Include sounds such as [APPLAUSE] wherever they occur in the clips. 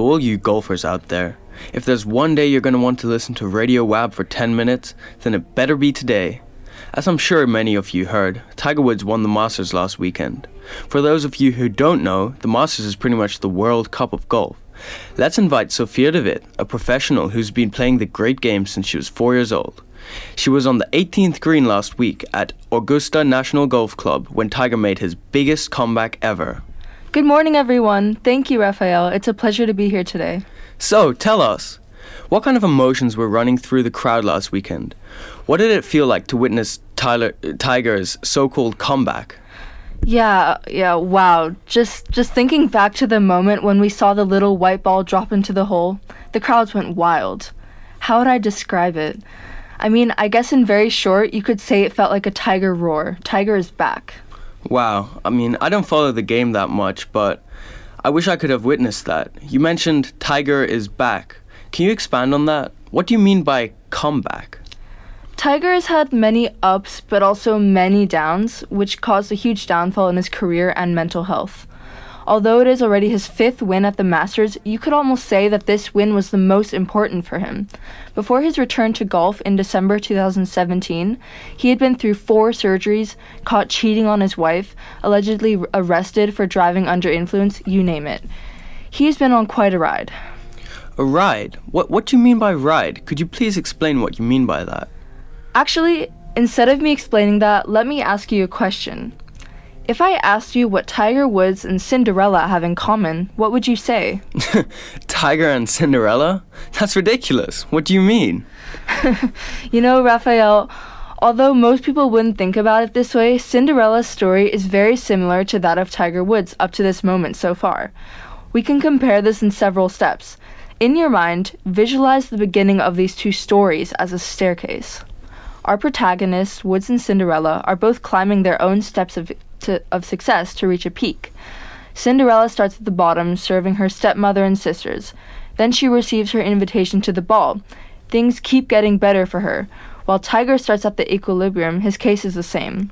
to all you golfers out there. If there's one day you're going to want to listen to Radio WAB for 10 minutes, then it better be today. As I'm sure many of you heard, Tiger Woods won the Masters last weekend. For those of you who don't know, the Masters is pretty much the World Cup of golf. Let's invite Sophia Witt, a professional who's been playing the great game since she was four years old. She was on the 18th green last week at Augusta National Golf Club when Tiger made his biggest comeback ever. Good morning, everyone. Thank you, Raphael. It's a pleasure to be here today. So, tell us, what kind of emotions were running through the crowd last weekend? What did it feel like to witness Tyler, Tiger's so-called comeback? Yeah, yeah, wow. Just just thinking back to the moment when we saw the little white ball drop into the hole, the crowds went wild. How would I describe it? I mean, I guess in very short, you could say it felt like a tiger roar. Tiger is back. Wow. I mean, I don't follow the game that much, but I wish I could have witnessed that. You mentioned Tiger is back. Can you expand on that? What do you mean by comeback? Tiger has had many ups, but also many downs, which caused a huge downfall in his career and mental health. Although it is already his fifth win at the Masters, you could almost say that this win was the most important for him. Before his return to golf in December 2017, he had been through four surgeries, caught cheating on his wife, allegedly arrested for driving under influence, you name it. He's been on quite a ride. A ride? What, what do you mean by ride? Could you please explain what you mean by that? Actually, instead of me explaining that, let me ask you a question. If I asked you what Tiger Woods and Cinderella have in common, what would you say? [LAUGHS] Tiger and Cinderella? That's ridiculous. What do you mean? [LAUGHS] you know, Raphael, although most people wouldn't think about it this way, Cinderella's story is very similar to that of Tiger Woods up to this moment so far. We can compare this in several steps. In your mind, visualize the beginning of these two stories as a staircase. Our protagonists, Woods and Cinderella, are both climbing their own steps of, to, of success to reach a peak. Cinderella starts at the bottom, serving her stepmother and sisters. Then she receives her invitation to the ball. Things keep getting better for her. While Tiger starts at the equilibrium, his case is the same.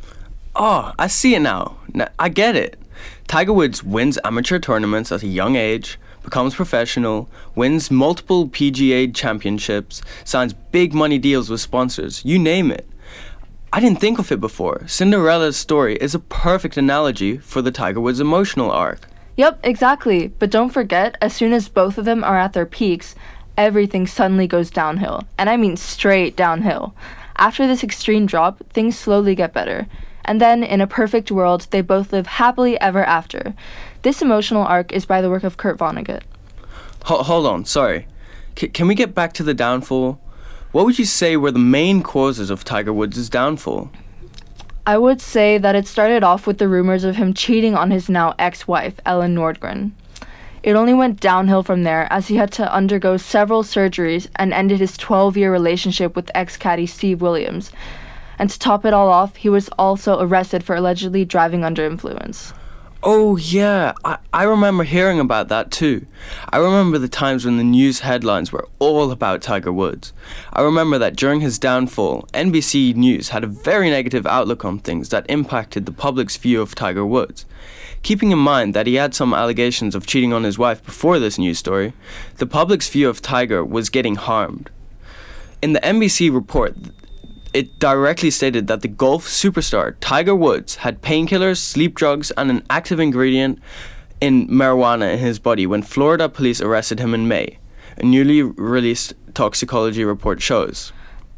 Oh, I see it now. I get it. Tiger Woods wins amateur tournaments at a young age, becomes professional, wins multiple PGA championships, signs big money deals with sponsors, you name it. I didn't think of it before. Cinderella's story is a perfect analogy for the Tiger Woods emotional arc. Yep, exactly. But don't forget, as soon as both of them are at their peaks, everything suddenly goes downhill. And I mean straight downhill. After this extreme drop, things slowly get better. And then, in a perfect world, they both live happily ever after. This emotional arc is by the work of Kurt Vonnegut. Ho- hold on, sorry. C- can we get back to the downfall? What would you say were the main causes of Tiger Woods' downfall? I would say that it started off with the rumors of him cheating on his now ex wife, Elin Nordegren. It only went downhill from there as he had to undergo several surgeries and ended his 12 year relationship with ex caddy Steve Williams. And to top it all off, he was also arrested for allegedly driving under influence. Oh, yeah, I, I remember hearing about that too. I remember the times when the news headlines were all about Tiger Woods. I remember that during his downfall, NBC News had a very negative outlook on things that impacted the public's view of Tiger Woods. Keeping in mind that he had some allegations of cheating on his wife before this news story, the public's view of Tiger was getting harmed. In the NBC report, it directly stated that the golf superstar Tiger Woods had painkillers, sleep drugs, and an active ingredient in marijuana in his body when Florida police arrested him in May, a newly released toxicology report shows.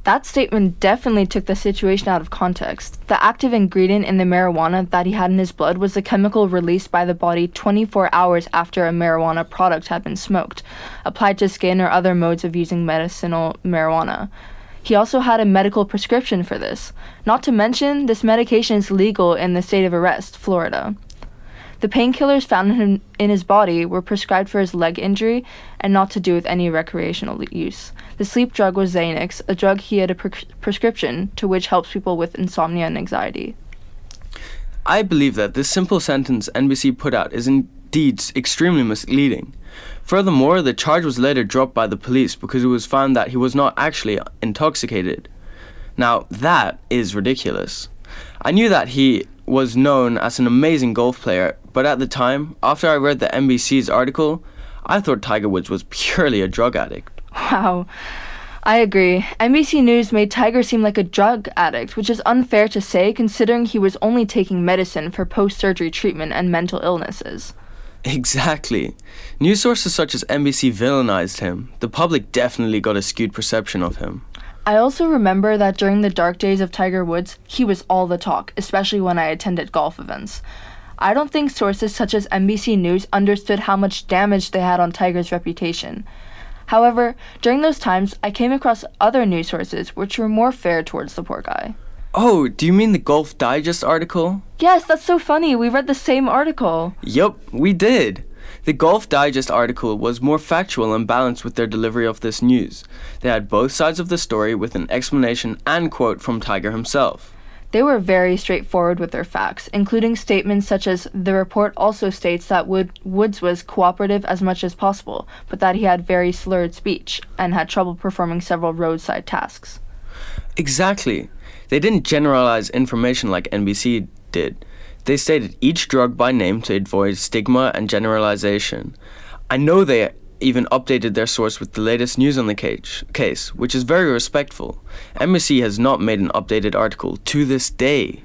That statement definitely took the situation out of context. The active ingredient in the marijuana that he had in his blood was a chemical released by the body 24 hours after a marijuana product had been smoked, applied to skin or other modes of using medicinal marijuana. He also had a medical prescription for this. Not to mention, this medication is legal in the state of arrest, Florida. The painkillers found in, his body were prescribed for his leg injury and not to do with any recreational use. The sleep drug was Xanax, a drug he had a pre- prescription to which helps people with insomnia and anxiety. I believe that this simple sentence NBC put out is indeed extremely misleading. Furthermore, the charge was later dropped by the police because it was found that he was not actually intoxicated. Now, that is ridiculous. I knew that he was known as an amazing golf player, but at the time, after I read the NBC's article, I thought Tiger Woods was [LAUGHS] purely a drug addict. Wow. I agree. NBC News made Tiger seem like a drug addict, which is unfair to say considering he was only taking medicine for post surgery treatment and mental illnesses. Exactly. News sources such as NBC villainized him. The public definitely got a skewed perception of him. I also remember that during the dark days of Tiger Woods, he was all the talk, especially when I attended golf events. I don't think sources such as NBC News understood how much damage they had on Tiger's reputation. However, during those times, I came across other news sources which were more fair towards the poor guy. Oh, do you mean the Golf Digest article? Yes, that's so funny. We read the same article. Yup, we did. The Golf Digest article was more factual and balanced with their delivery of this news. They had both sides of the story with an explanation and quote from Tiger himself. They were very straightforward with their facts, including statements such as the report also states that Wood- Woods was cooperative as much as possible, but that he had very slurred speech and had trouble performing several roadside tasks. Exactly. They didn't generalize information like NBC did. They stated each drug by name to avoid stigma and generalization. I know they even updated their source with the latest news on the case, case, which is very respectful. NBC has not made an updated article to this day.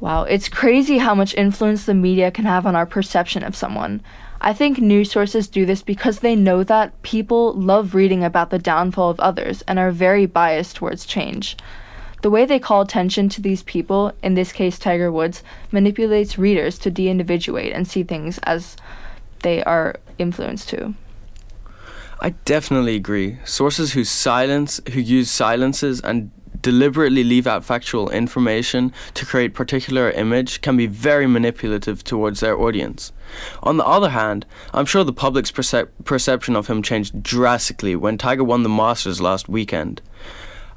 Wow, it's crazy how much influence the media can have on our perception of someone. I think news sources do this because they know that people love reading about the downfall of others and are very biased towards change. The way they call attention to these people, in this case Tiger Woods, manipulates readers to de individuate and see things as they are influenced to. I definitely agree. Sources who silence who use silences and deliberately leave out factual information to create particular image can be very manipulative towards their audience. On the other hand, I'm sure the public's percep- perception of him changed drastically when Tiger won the Masters last weekend.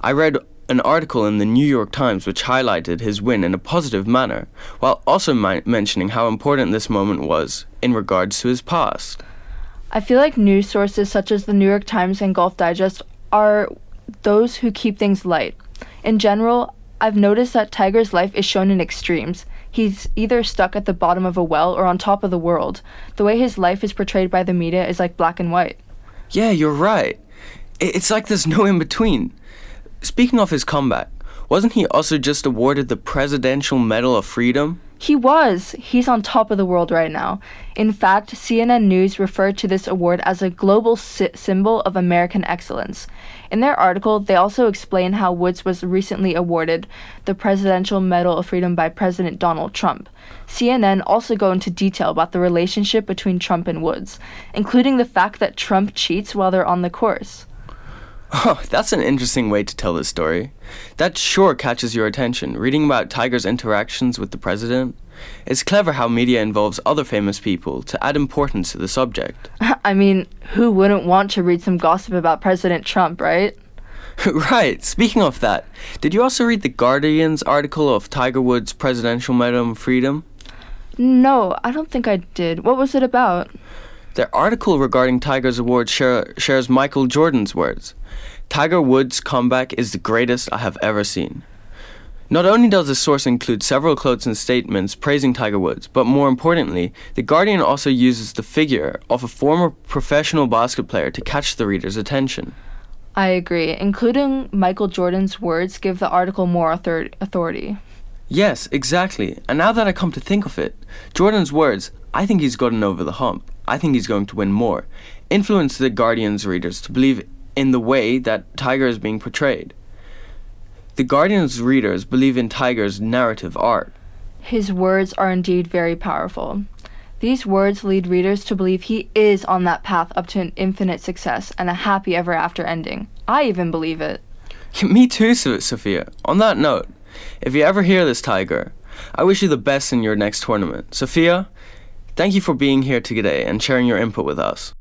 I read an article in the New York Times which highlighted his win in a positive manner, while also mi- mentioning how important this moment was in regards to his past. I feel like news sources such as the New York Times and Golf Digest are those who keep things light. In general, I've noticed that Tiger's life is shown in extremes. He's either stuck at the bottom of a well or on top of the world. The way his life is portrayed by the media is like black and white. Yeah, you're right. It's like there's no in between. Speaking of his comeback, wasn't he also just awarded the Presidential Medal of Freedom? He was. He's on top of the world right now. In fact, CNN News referred to this award as a global sy- symbol of American excellence. In their article, they also explain how Woods was recently awarded the Presidential Medal of Freedom by President Donald Trump. CNN also go into detail about the relationship between Trump and Woods, including the fact that Trump cheats while they're on the course. Oh, that's an interesting way to tell this story. That sure catches your attention, reading about Tiger's interactions with the president. It's clever how media involves other famous people to add importance to the subject. [LAUGHS] I mean, who wouldn't want to read some gossip about President Trump, right? [LAUGHS] right, speaking of that, did you also read the Guardian's article of Tiger Woods' Presidential Medal of Freedom? No, I don't think I did. What was it about? Their article regarding Tiger's award share, shares Michael Jordan's words Tiger Woods' comeback is the greatest I have ever seen. Not only does the source include several quotes and statements praising Tiger Woods, but more importantly, The Guardian also uses the figure of a former professional basket player to catch the reader's attention. I agree. Including Michael Jordan's words give the article more author- authority. Yes, exactly. And now that I come to think of it, Jordan's words, I think he's gotten over the hump. I think he's going to win more, influence the Guardian's readers to believe in the way that Tiger is being portrayed. The Guardian's readers believe in Tiger's narrative art. His words are indeed very powerful. These words lead readers to believe he is on that path up to an infinite success and a happy ever after ending. I even believe it. [LAUGHS] Me too, Sophia. On that note, if you ever hear this, Tiger, I wish you the best in your next tournament. Sophia, thank you for being here today and sharing your input with us.